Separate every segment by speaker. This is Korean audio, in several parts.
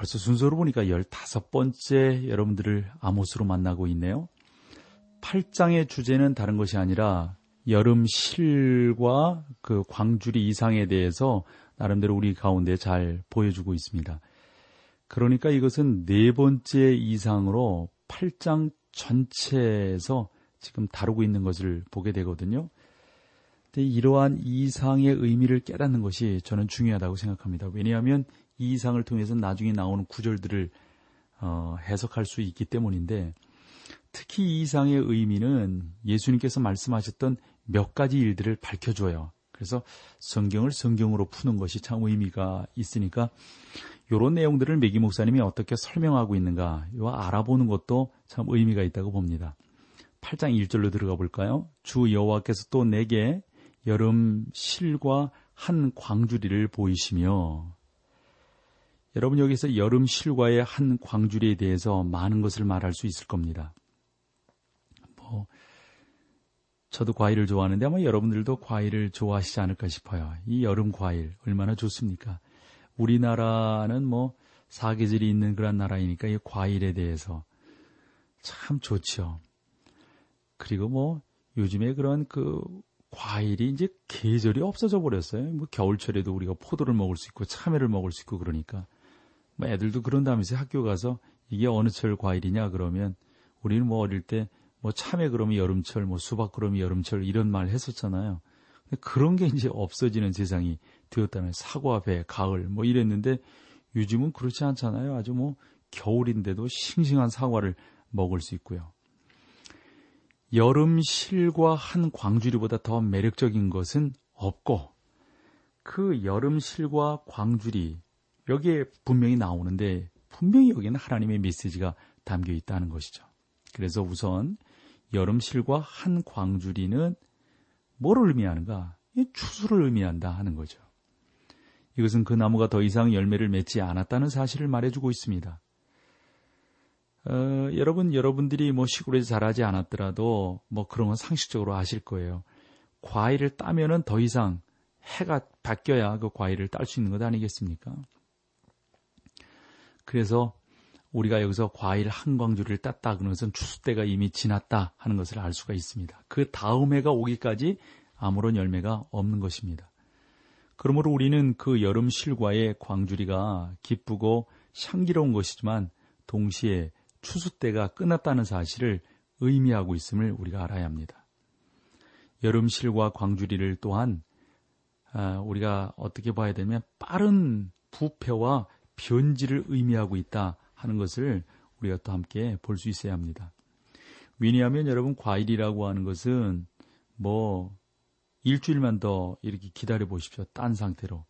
Speaker 1: 벌써 순서로 보니까 15번째 여러분들을 아모스로 만나고 있네요. 8장의 주제는 다른 것이 아니라 여름 실과 그 광주리 이상에 대해서 나름대로 우리 가운데 잘 보여주고 있습니다. 그러니까 이것은 네 번째 이상으로 8장 전체에서 지금 다루고 있는 것을 보게 되거든요. 이러한 이상의 의미를 깨닫는 것이 저는 중요하다고 생각합니다. 왜냐하면 이 이상을 통해서 나중에 나오는 구절들을 어, 해석할 수 있기 때문인데 특히 이 이상의 의미는 예수님께서 말씀하셨던 몇 가지 일들을 밝혀줘요. 그래서 성경을 성경으로 푸는 것이 참 의미가 있으니까 이런 내용들을 매기 목사님이 어떻게 설명하고 있는가 이거 알아보는 것도 참 의미가 있다고 봅니다. 8장 1절로 들어가 볼까요? 주 여호와께서 또 내게 여름 실과 한 광주리를 보이시며 여러분 여기서 여름 실과의 한 광주리에 대해서 많은 것을 말할 수 있을 겁니다. 뭐 저도 과일을 좋아하는데 아마 여러분들도 과일을 좋아하시지 않을까 싶어요. 이 여름 과일 얼마나 좋습니까? 우리나라는 뭐 사계절이 있는 그런 나라이니까 이 과일에 대해서 참 좋죠. 그리고 뭐 요즘에 그런 그 과일이 이제 계절이 없어져 버렸어요. 뭐 겨울철에도 우리가 포도를 먹을 수 있고 참외를 먹을 수 있고 그러니까 뭐 애들도 그런다면서 학교 가서 이게 어느 철 과일이냐 그러면 우리는 뭐 어릴 때 뭐 참외 그러면 여름철, 뭐 수박 그러면 여름철 이런 말 했었잖아요. 그런 게 이제 없어지는 세상이 되었다는 사과, 배, 가을 뭐 이랬는데 요즘은 그렇지 않잖아요. 아주 뭐 겨울인데도 싱싱한 사과를 먹을 수 있고요. 여름 실과 한 광주리보다 더 매력적인 것은 없고 그 여름 실과 광주리 여기에 분명히 나오는데 분명히 여기는 하나님의 메시지가 담겨 있다는 것이죠. 그래서 우선 여름 실과 한 광주리는 뭐를 의미하는가? 추수를 의미한다 하는 거죠. 이것은 그 나무가 더 이상 열매를 맺지 않았다는 사실을 말해주고 있습니다. 어, 여러분, 여러분들이 뭐 시골에서 자라지 않았더라도 뭐 그런 건 상식적으로 아실 거예요. 과일을 따면은 더 이상 해가 바뀌어야 그 과일을 딸 수 있는 것 아니겠습니까? 그래서 우리가 여기서 과일 한 광주를 땄다 그런 것은 추수 때가 이미 지났다 하는 것을 알 수가 있습니다. 그 다음 해가 오기까지 아무런 열매가 없는 것입니다. 그러므로 우리는 그 여름 실과의 광주리가 기쁘고 향기로운 것이지만 동시에 추수 때가 끝났다는 사실을 의미하고 있음을 우리가 알아야 합니다. 여름실과 광주리를 또한 아, 우리가 어떻게 봐야 되면 빠른 부패와 변질을 의미하고 있다 하는 것을 우리가 또 함께 볼 수 있어야 합니다. 왜냐하면 여러분 과일이라고 하는 것은 뭐 일주일만 더 이렇게 기다려 보십시오. 딴 상태로.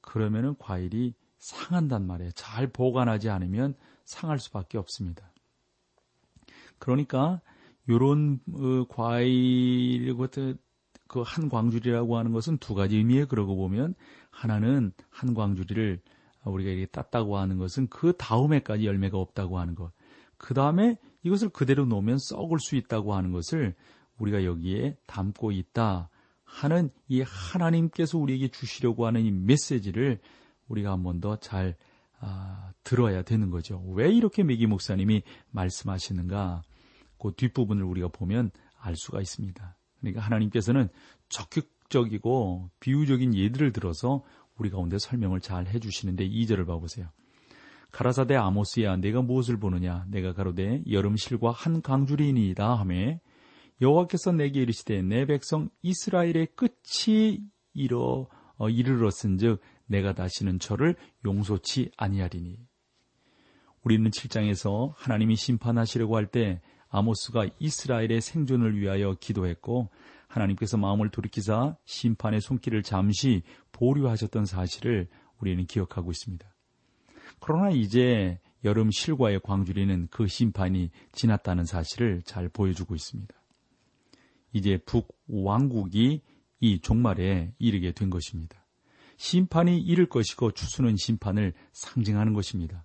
Speaker 1: 그러면은 과일이 상한단 말이에요. 잘 보관하지 않으면 상할 수밖에 없습니다. 그러니까 요런 어, 과일 그 한 광주리라고 하는 것은 두 가지 의미에 그러고 보면 하나는 한 광주리를 우리가 이렇게 땄다고 하는 것은 그 다음에까지 열매가 없다고 하는 것. 그 다음에 이것을 그대로 놓으면 썩을 수 있다고 하는 것을 우리가 여기에 담고 있다 하는 이 하나님께서 우리에게 주시려고 하는 이 메시지를 우리가 한 번 더 잘 아, 들어야 되는 거죠. 왜 이렇게 메기 목사님이 말씀하시는가? 그 뒷부분을 우리가 보면 알 수가 있습니다. 그러니까 하나님께서는 적극적이고 비유적인 예들을 들어서 우리 가운데 설명을 잘 해주시는데 2절을 봐보세요. 가라사대 아모스야 내가 무엇을 보느냐 내가 가로되 여름 실과 한 강주리이니이다 하매 여호와께서 내게 이르시되 내 백성 이스라엘의 끝이 어, 이르렀은즉 내가 다시는 저를 용서치 아니하리니 우리는 7장에서 하나님이 심판하시려고 할 때 아모스가 이스라엘의 생존을 위하여 기도했고 하나님께서 마음을 돌이키사 심판의 손길을 잠시 보류하셨던 사실을 우리는 기억하고 있습니다. 그러나 이제 여름 실과의 광주리는 그 심판이 지났다는 사실을 잘 보여주고 있습니다. 이제 북 왕국이 이 종말에 이르게 된 것입니다. 심판이 이를 것이고 추수는 심판을 상징하는 것입니다.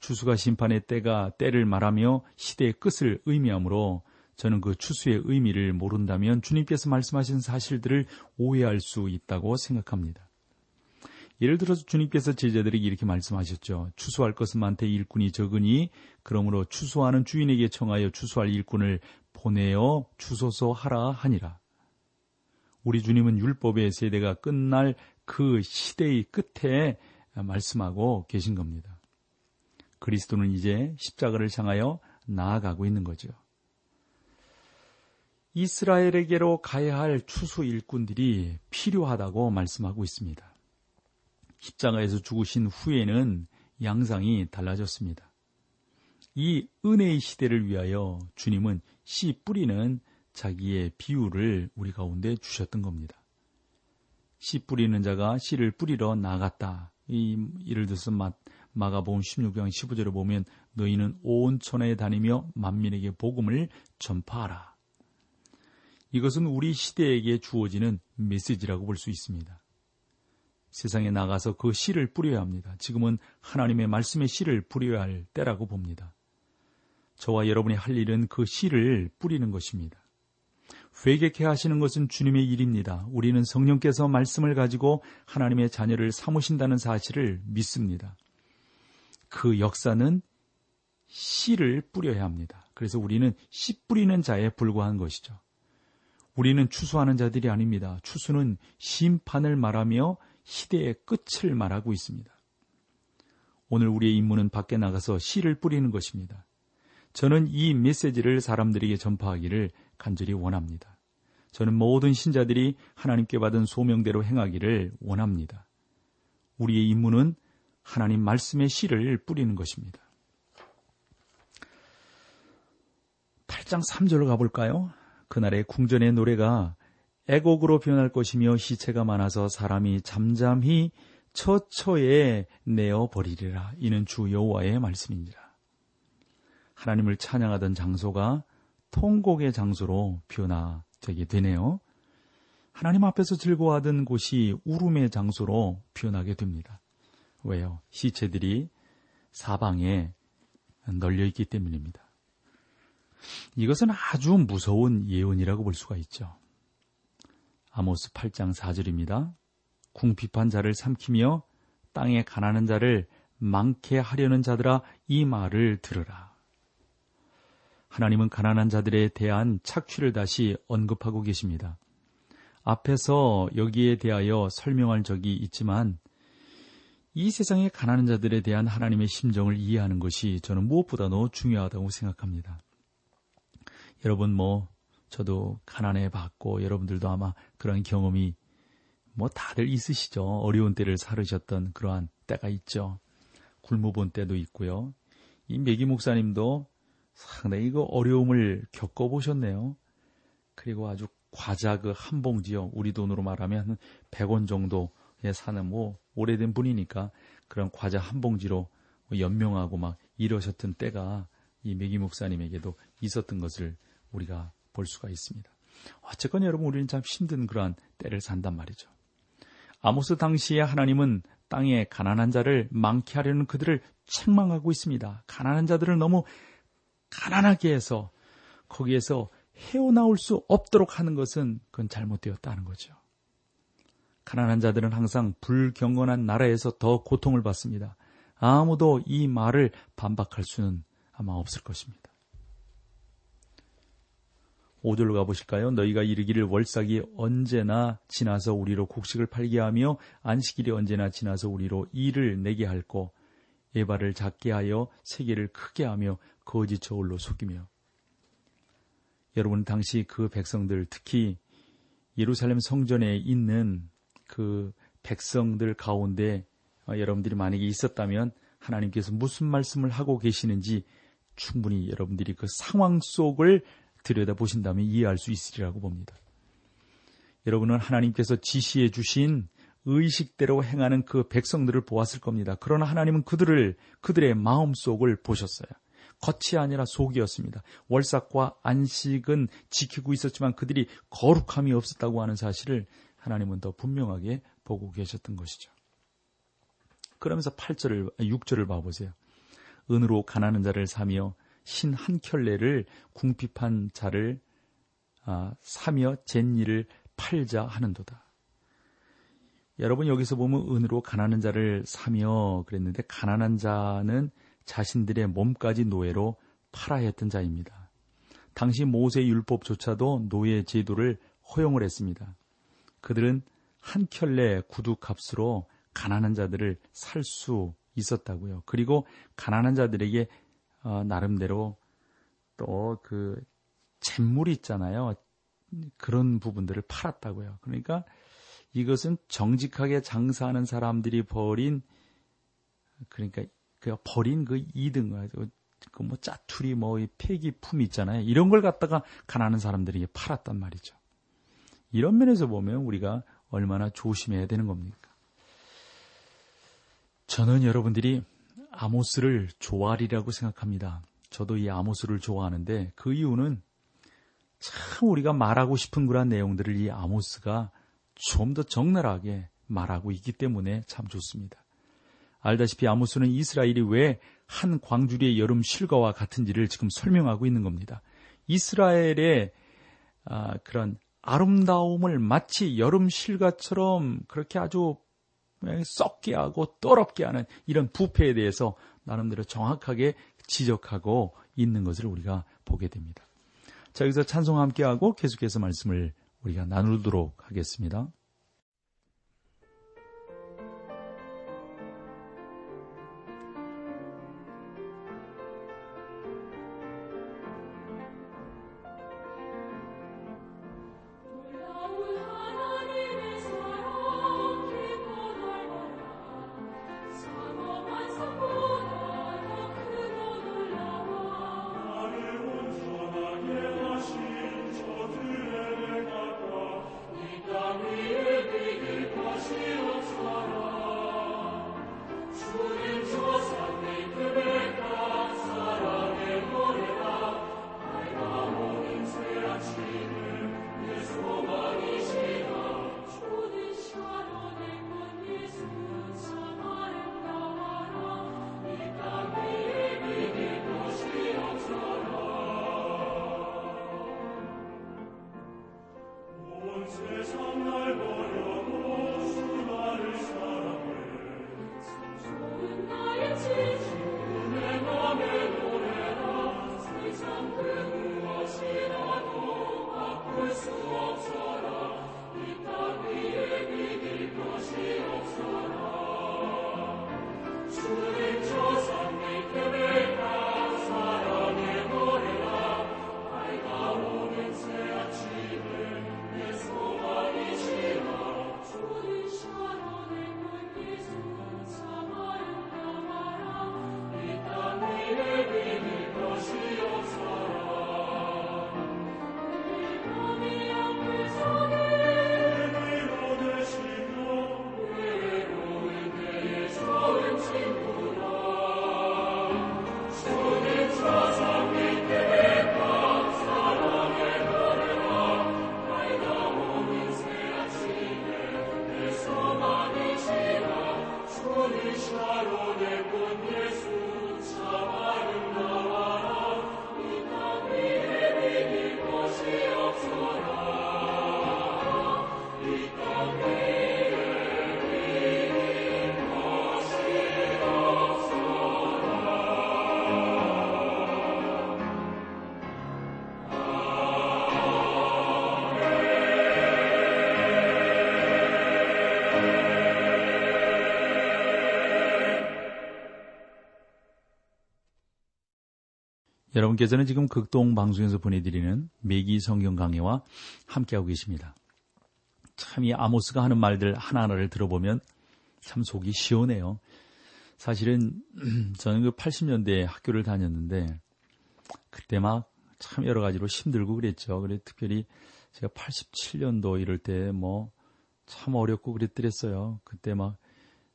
Speaker 1: 추수가 심판의 때가 때를 말하며 시대의 끝을 의미하므로 저는 그 추수의 의미를 모른다면 주님께서 말씀하신 사실들을 오해할 수 있다고 생각합니다. 예를 들어서 주님께서 제자들에게 이렇게 말씀하셨죠. 추수할 것은 많되 일꾼이 적으니 그러므로 추수하는 주인에게 청하여 추수할 일꾼을 보내어 주소서 하라 하니라. 우리 주님은 율법의 세대가 끝날 그 시대의 끝에 말씀하고 계신 겁니다. 그리스도는 이제 십자가를 향하여 나아가고 있는 거죠. 이스라엘에게로 가야 할 추수 일꾼들이 필요하다고 말씀하고 있습니다. 십자가에서 죽으신 후에는 양상이 달라졌습니다. 이 은혜의 시대를 위하여 주님은 씨 뿌리는 자기의 비유를 우리 가운데 주셨던 겁니다. 씨 뿌리는 자가 씨를 뿌리러 나갔다. 이 예를 들어서 마, 마가복음 16장 15절에 보면 너희는 온 천하에 다니며 만민에게 복음을 전파하라. 이것은 우리 시대에게 주어지는 메시지라고 볼 수 있습니다. 세상에 나가서 그 씨를 뿌려야 합니다. 지금은 하나님의 말씀의 씨를 뿌려야 할 때라고 봅니다. 저와 여러분이 할 일은 그 씨를 뿌리는 것입니다. 회개케 하시는 것은 주님의 일입니다. 우리는 성령께서 말씀을 가지고 하나님의 자녀를 삼으신다는 사실을 믿습니다. 그 역사는 씨를 뿌려야 합니다. 그래서 우리는 씨 뿌리는 자에 불과한 것이죠. 우리는 추수하는 자들이 아닙니다. 추수는 심판을 말하며 시대의 끝을 말하고 있습니다. 오늘 우리의 임무는 밖에 나가서 씨를 뿌리는 것입니다. 저는 이 메시지를 사람들에게 전파하기를 간절히 원합니다. 저는 모든 신자들이 하나님께 받은 소명대로 행하기를 원합니다. 우리의 임무는 하나님 말씀의 씨를 뿌리는 것입니다. 8장 3절로 가볼까요? 그날의 궁전의 노래가 애곡으로 변할 것이며 시체가 많아서 사람이 잠잠히 처처에 내어 버리리라. 이는 주 여호와의 말씀이니라. 하나님을 찬양하던 장소가 통곡의 장소로 변화되게 되네요. 하나님 앞에서 즐거워하던 곳이 울음의 장소로 변하게 됩니다. 왜요? 시체들이 사방에 널려 있기 때문입니다. 이것은 아주 무서운 예언이라고 볼 수가 있죠. 아모스 8장 4절입니다. 궁핍한 자를 삼키며 땅에 가난한 자를 많게 하려는 자들아 이 말을 들으라. 하나님은 가난한 자들에 대한 착취를 다시 언급하고 계십니다. 앞에서 여기에 대하여 설명할 적이 있지만 이 세상의 가난한 자들에 대한 하나님의 심정을 이해하는 것이 저는 무엇보다도 중요하다고 생각합니다. 여러분 뭐 저도 가난해 봤고 여러분들도 아마 그런 경험이 뭐 다들 있으시죠. 어려운 때를 살으셨던 그러한 때가 있죠. 굶어본 때도 있고요. 이 메기 목사님도 상당히 그 어려움을 겪어보셨네요. 그리고 아주 과자 그 한 봉지요. 우리 돈으로 말하면 100원 정도에 사는 뭐 오래된 분이니까 그런 과자 한 봉지로 뭐 연명하고 막 이러셨던 때가 이 메기 목사님에게도 있었던 것을 우리가 볼 수가 있습니다. 어쨌건 여러분 우리는 참 힘든 그러한 때를 산단 말이죠. 아모스 당시에 하나님은 땅에 가난한 자를 많게 하려는 그들을 책망하고 있습니다. 가난한 자들을 너무 가난하게 해서 거기에서 헤어나올 수 없도록 하는 것은 그건 잘못되었다는 거죠. 가난한 자들은 항상 불경건한 나라에서 더 고통을 받습니다. 아무도 이 말을 반박할 수는 아마 없을 것입니다. 5절로 가보실까요? 너희가 이르기를 월삭이 언제나 지나서 우리로 곡식을 팔게 하며 안식일이 언제나 지나서 우리로 일을 내게 할고 예발을 작게 하여 세계를 크게 하며 거짓 저울로 속이며 여러분 당시 그 백성들 특히 예루살렘 성전에 있는 그 백성들 가운데 여러분들이 만약에 있었다면 하나님께서 무슨 말씀을 하고 계시는지 충분히 여러분들이 그 상황 속을 들여다 보신다면 이해할 수 있으리라고 봅니다. 여러분은 하나님께서 지시해 주신 의식대로 행하는 그 백성들을 보았을 겁니다. 그러나 하나님은 그들을 그들의 마음 속을 보셨어요. 겉이 아니라 속이었습니다. 월삭과 안식은 지키고 있었지만 그들이 거룩함이 없었다고 하는 사실을 하나님은 더 분명하게 보고 계셨던 것이죠. 그러면서 8절을 6절을 봐 보세요. 은으로 가난한 자를 사며 신 한 켤레를 궁핍한 자를 아, 사며 잿일을 팔자 하는도다. 여러분 여기서 보면 은으로 가난한 자를 사며 그랬는데 가난한 자는 자신들의 몸까지 노예로 팔아야 했던 자입니다. 당시 모세 율법조차도 노예 제도를 허용을 했습니다. 그들은 한 켤레 구두 값으로 가난한 자들을 살 수 있었다고요. 그리고 가난한 자들에게 어, 나름대로 또 그 잿물이 있잖아요. 그런 부분들을 팔았다고요. 그러니까 이것은 정직하게 장사하는 사람들이 버린 그러니까 그 버린 그 이등 그뭐 짜투리 뭐 폐기품 있잖아요. 이런 걸 갖다가 가난한 사람들에게 팔았단 말이죠. 이런 면에서 보면 우리가 얼마나 조심해야 되는 겁니까? 저는 여러분들이 아모스를 좋아하리라고 생각합니다. 저도 이 아모스를 좋아하는데 그 이유는 참 우리가 말하고 싶은 그런 내용들을 이 아모스가 좀 더 적나라하게 말하고 있기 때문에 참 좋습니다. 알다시피 아모스는 이스라엘이 왜 한 광주리의 여름 실과와 같은지를 지금 설명하고 있는 겁니다. 이스라엘의 아, 그런 아름다움을 마치 여름 실과처럼 그렇게 아주 썩게 하고 떠럽게 하는 이런 부패에 대해서 나름대로 정확하게 지적하고 있는 것을 우리가 보게 됩니다. 자, 여기서 찬송 함께하고 계속해서 말씀을 우리가 나누도록 하겠습니다. 여러분께서는 지금 극동 방송에서 보내드리는 매기 성경 강해와 함께하고 계십니다. 참 이 아모스가 하는 말들 하나하나를 들어보면 참 속이 시원해요. 사실은 저는 그 80년대에 학교를 다녔는데 그때 막 참 여러 가지로 힘들고 그랬죠. 그래 특별히 제가 87년도 이럴 때 뭐 참 어렵고 그랬더랬어요. 그때 막,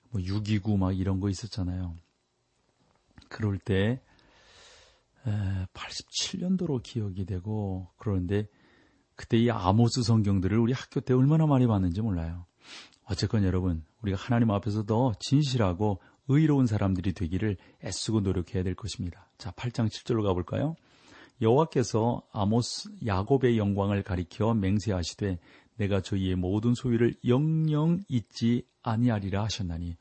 Speaker 1: 뭐, 6.29 막 이런 거 있었잖아요. 그럴 때, 87년도로 기억이 되고, 그러는데, 그때 이 아모스 성경들을 우리 학교 때 얼마나 많이 봤는지 몰라요. 어쨌건 여러분, 우리가 하나님 앞에서 더 진실하고 의로운 사람들이 되기를 애쓰고 노력해야 될 것입니다. 자, 8장 7절로 가볼까요? 여호와께서 아모스 야곱의 영광을 가리켜 맹세하시되 내가 저희의 모든 소유를 영영 잊지 아니하리라 하셨나니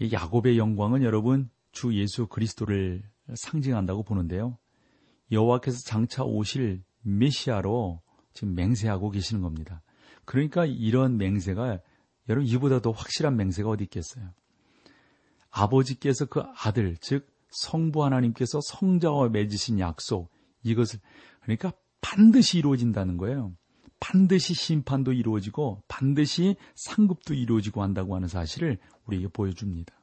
Speaker 1: 이 야곱의 영광은 여러분 주 예수 그리스도를 상징한다고 보는데요. 여호와께서 장차 오실 메시아로 지금 맹세하고 계시는 겁니다. 그러니까 이런 맹세가 여러분 이보다 더 확실한 맹세가 어디 있겠어요? 아버지께서 그 아들 즉 성부 하나님께서 성자와 맺으신 약속 이것을 그러니까 반드시 이루어진다는 거예요. 반드시 심판도 이루어지고 반드시 상급도 이루어지고 한다고 하는 사실을 우리에게 보여줍니다.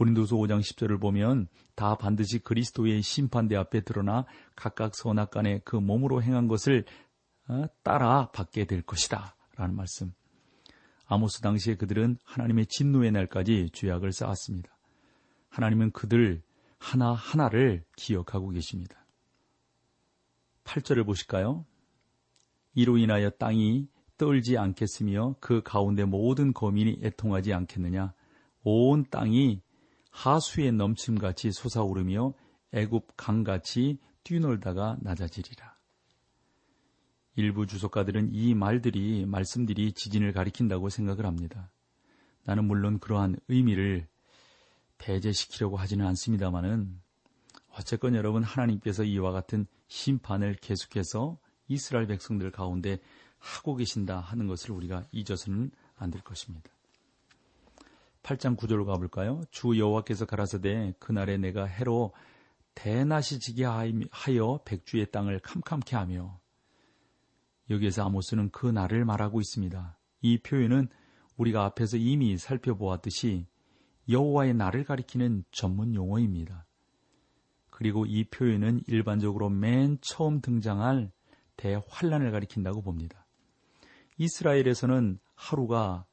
Speaker 1: 고린도서 5장 10절을 보면 다 반드시 그리스도의 심판대 앞에 드러나 각각 선악간에 그 몸으로 행한 것을 어, 따라 받게 될 것이다. 라는 말씀. 아모스 당시에 그들은 하나님의 진노의 날까지 죄악을 쌓았습니다. 하나님은 그들 하나하나를 기억하고 계십니다. 8절을 보실까요? 이로 인하여 땅이 떨지 않겠으며 그 가운데 모든 거민이 애통하지 않겠느냐? 온 땅이 하수의 넘침같이 솟아오르며 애굽 강같이 뛰놀다가 낮아지리라. 일부 주석가들은 이 말들이 말씀들이 지진을 가리킨다고 생각을 합니다. 나는 물론 그러한 의미를 배제시키려고 하지는 않습니다만은 어쨌건 여러분 하나님께서 이와 같은 심판을 계속해서 이스라엘 백성들 가운데 하고 계신다 하는 것을 우리가 잊어서는 안 될 것입니다. 8장 9절로 가볼까요? 주 여호와께서 가라사대 그날에 내가 해로 대낮이 지게 하여 백주의 땅을 캄캄케 하며 여기에서 아모스는 그 날을 말하고 있습니다. 이 표현은 우리가 앞에서 이미 살펴보았듯이 여호와의 날을 가리키는 전문 용어입니다. 그리고 이 표현은 일반적으로 맨 처음 등장할 대환란을 가리킨다고 봅니다. 이스라엘에서는 하루가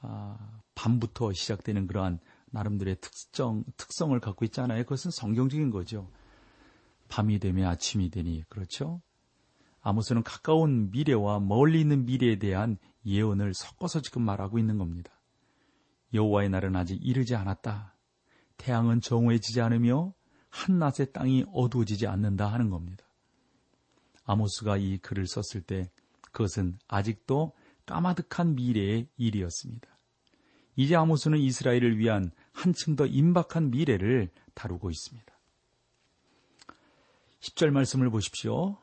Speaker 1: 아, 밤부터 시작되는 그러한 나름대로의 특성, 특성을 갖고 있잖아요. 그것은 성경적인 거죠. 밤이 되면 아침이 되니, 그렇죠? 아모스는 가까운 미래와 멀리 있는 미래에 대한 예언을 섞어서 지금 말하고 있는 겁니다. 여호와의 날은 아직 이르지 않았다. 태양은 정오해지지 않으며 한낮의 땅이 어두워지지 않는다 하는 겁니다. 아모스가 이 글을 썼을 때 그것은 아직도 까마득한 미래의 일이었습니다. 이제 아모스는 이스라엘을 위한 한층 더 임박한 미래를 다루고 있습니다. 10절 말씀을 보십시오.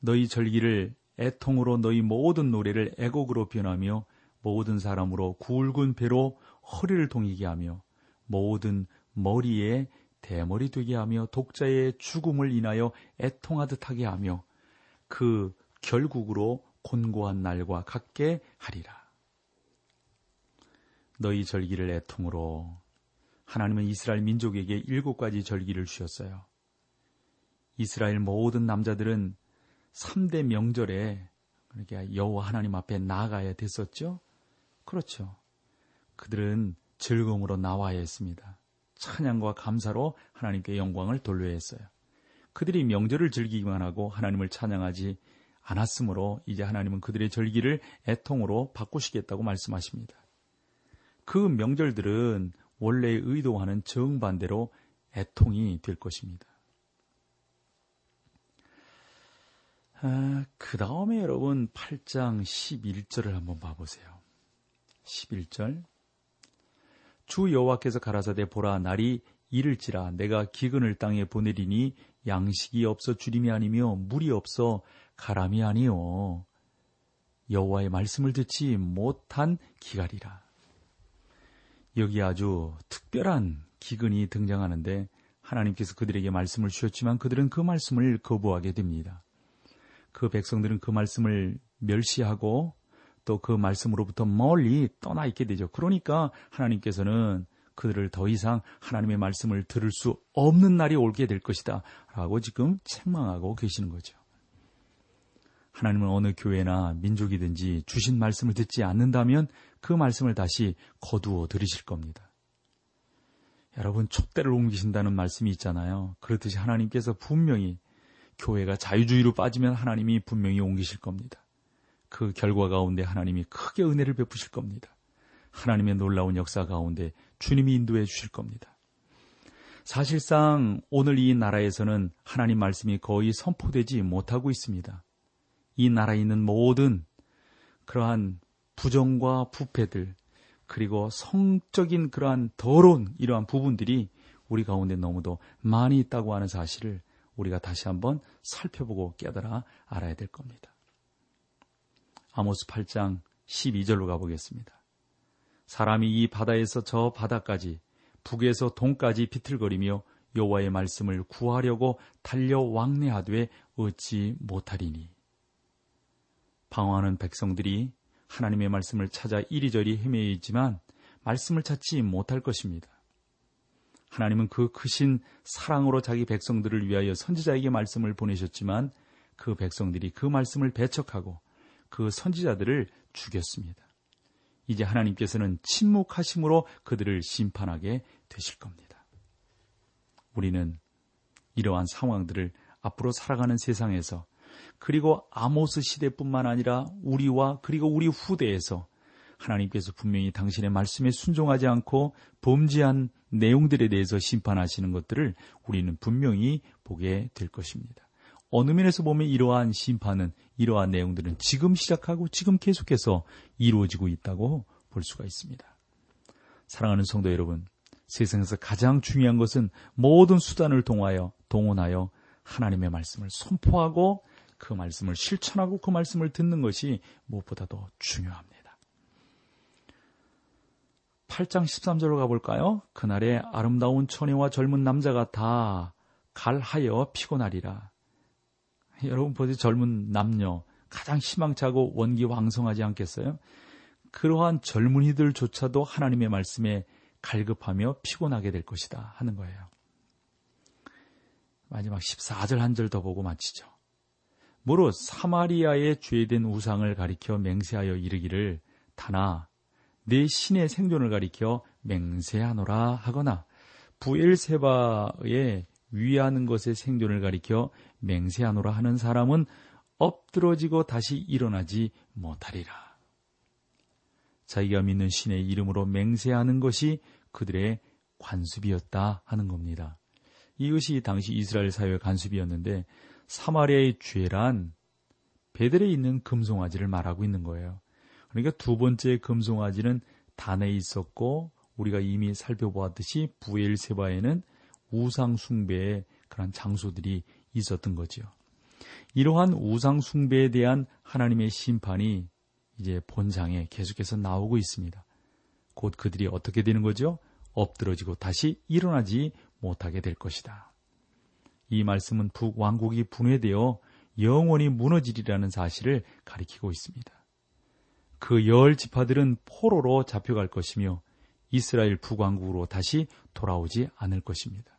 Speaker 1: 너희 절기를 애통으로 너희 모든 노래를 애곡으로 변하며 모든 사람으로 굵은 배로 허리를 동이게 하며 모든 머리에 대머리 되게 하며 독자의 죽음을 인하여 애통하듯 하게 하며 그 결국으로 곤고한 날과 같게 하리라. 너희 절기를 애통으로 하나님은 이스라엘 민족에게 일곱 가지 절기를 주셨어요. 이스라엘 모든 남자들은 3대 명절에 그러니까 여호와 하나님 앞에 나아가야 됐었죠. 그렇죠. 그들은 즐거움으로 나와야 했습니다. 찬양과 감사로 하나님께 영광을 돌려야 했어요. 그들이 명절을 즐기기만 하고 하나님을 찬양하지 않았으므로 이제 하나님은 그들의 절기를 애통으로 바꾸시겠다고 말씀하십니다. 그 명절들은 원래 의도와는 정반대로 애통이 될 것입니다. 아, 그 다음에 여러분 8장 11절을 한번 봐보세요. 11절 주 여호와께서 가라사대 보라 날이 이를지라 내가 기근을 땅에 보내리니 양식이 없어 주림이 아니며 물이 없어 가람이 아니요 여호와의 말씀을 듣지 못한 기갈이라 여기 아주 특별한 기근이 등장하는데 하나님께서 그들에게 말씀을 주셨지만 그들은 그 말씀을 거부하게 됩니다. 그 백성들은 그 말씀을 멸시하고 또 그 말씀으로부터 멀리 떠나 있게 되죠. 그러니까 하나님께서는 그들을 더 이상 하나님의 말씀을 들을 수 없는 날이 올게 될 것이다. 라고 지금 책망하고 계시는 거죠. 하나님은 어느 교회나 민족이든지 주신 말씀을 듣지 않는다면 그 말씀을 다시 거두어 들으실 겁니다. 여러분 촛대를 옮기신다는 말씀이 있잖아요. 그렇듯이 하나님께서 분명히 교회가 자유주의로 빠지면 하나님이 분명히 옮기실 겁니다. 그 결과 가운데 하나님이 크게 은혜를 베푸실 겁니다. 하나님의 놀라운 역사 가운데 주님이 인도해 주실 겁니다. 사실상 오늘 이 나라에서는 하나님 말씀이 거의 선포되지 못하고 있습니다. 이 나라에 있는 모든 그러한 부정과 부패들, 그리고 성적인 그러한 더러운 이러한 부분들이 우리 가운데 너무도 많이 있다고 하는 사실을 우리가 다시 한번 살펴보고 깨달아 알아야 될 겁니다. 아모스 8장 12절로 가보겠습니다. 사람이 이 바다에서 저 바다까지 북에서 동까지 비틀거리며 여호와의 말씀을 구하려고 달려 왕래하되 얻지 못하리니 방황하는 백성들이 하나님의 말씀을 찾아 이리저리 헤매이지만 말씀을 찾지 못할 것입니다. 하나님은 그 크신 사랑으로 자기 백성들을 위하여 선지자에게 말씀을 보내셨지만 그 백성들이 그 말씀을 배척하고 그 선지자들을 죽였습니다. 이제 하나님께서는 침묵하심으로 그들을 심판하게 되실 겁니다. 우리는 이러한 상황들을 앞으로 살아가는 세상에서 그리고 아모스 시대뿐만 아니라 우리와 그리고 우리 후대에서 하나님께서 분명히 당신의 말씀에 순종하지 않고 범죄한 내용들에 대해서 심판하시는 것들을 우리는 분명히 보게 될 것입니다. 어느 면에서 보면 이러한 심판은 이러한 내용들은 지금 시작하고 지금 계속해서 이루어지고 있다고 볼 수가 있습니다. 사랑하는 성도 여러분, 세상에서 가장 중요한 것은 모든 수단을 동하여 동원하여 하나님의 말씀을 선포하고 그 말씀을 실천하고 그 말씀을 듣는 것이 무엇보다도 중요합니다. 8장 13절로 가볼까요? 그날에 아름다운 처녀와 젊은 남자가 다 갈하여 피곤하리라. 여러분 보세요. 젊은 남녀 가장 희망차고 원기 왕성하지 않겠어요? 그러한 젊은이들조차도 하나님의 말씀에 갈급하며 피곤하게 될 것이다 하는 거예요. 마지막 14절 한 절 더 보고 마치죠. 무릇 사마리아의 죄된 우상을 가리켜 맹세하여 이르기를 다나 내 신의 생존을 가리켜 맹세하노라 하거나 부엘세바의 위하는 것의 생존을 가리켜 맹세하노라 하는 사람은 엎드러지고 다시 일어나지 못하리라. 자기가 믿는 신의 이름으로 맹세하는 것이 그들의 관습이었다 하는 겁니다. 이것이 당시 이스라엘 사회의 관습이었는데 사마리아의 죄란 베델에 있는 금송아지를 말하고 있는 거예요. 그러니까 두 번째 금송아지는 단에 있었고 우리가 이미 살펴보았듯이 부엘세바에는 우상 숭배의 그런 장소들이 있었던 거죠. 이러한 우상 숭배에 대한 하나님의 심판이 이제 본장에 계속해서 나오고 있습니다. 곧 그들이 어떻게 되는 거죠? 엎드러지고 다시 일어나지 못하게 될 것이다. 이 말씀은 북왕국이 분해되어 영원히 무너지리라는 사실을 가리키고 있습니다. 그 열 지파들은 포로로 잡혀갈 것이며 이스라엘 북왕국으로 다시 돌아오지 않을 것입니다.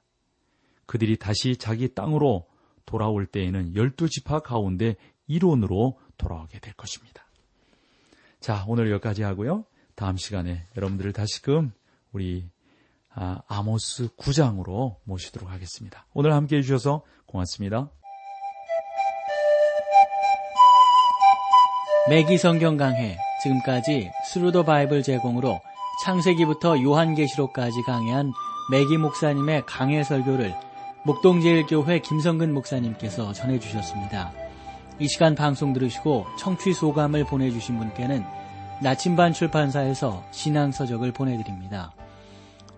Speaker 1: 그들이 다시 자기 땅으로 돌아올 때에는 열두 지파 가운데 일원으로 돌아오게 될 것입니다. 자, 오늘 여기까지 하고요. 다음 시간에 여러분들을 다시금 우리 아, 아모스 9장으로 모시도록 하겠습니다. 오늘 함께 해주셔서 고맙습니다.
Speaker 2: 매기 성경 강해 지금까지 Thru the Bible 제공으로 창세기부터 요한계시록까지 강해한 매기 목사님의 강해 설교를 목동제일교회 김성근 목사님께서 전해주셨습니다. 이 시간 방송 들으시고 청취 소감을 보내주신 분께는 나침반 출판사에서 신앙서적을 보내드립니다.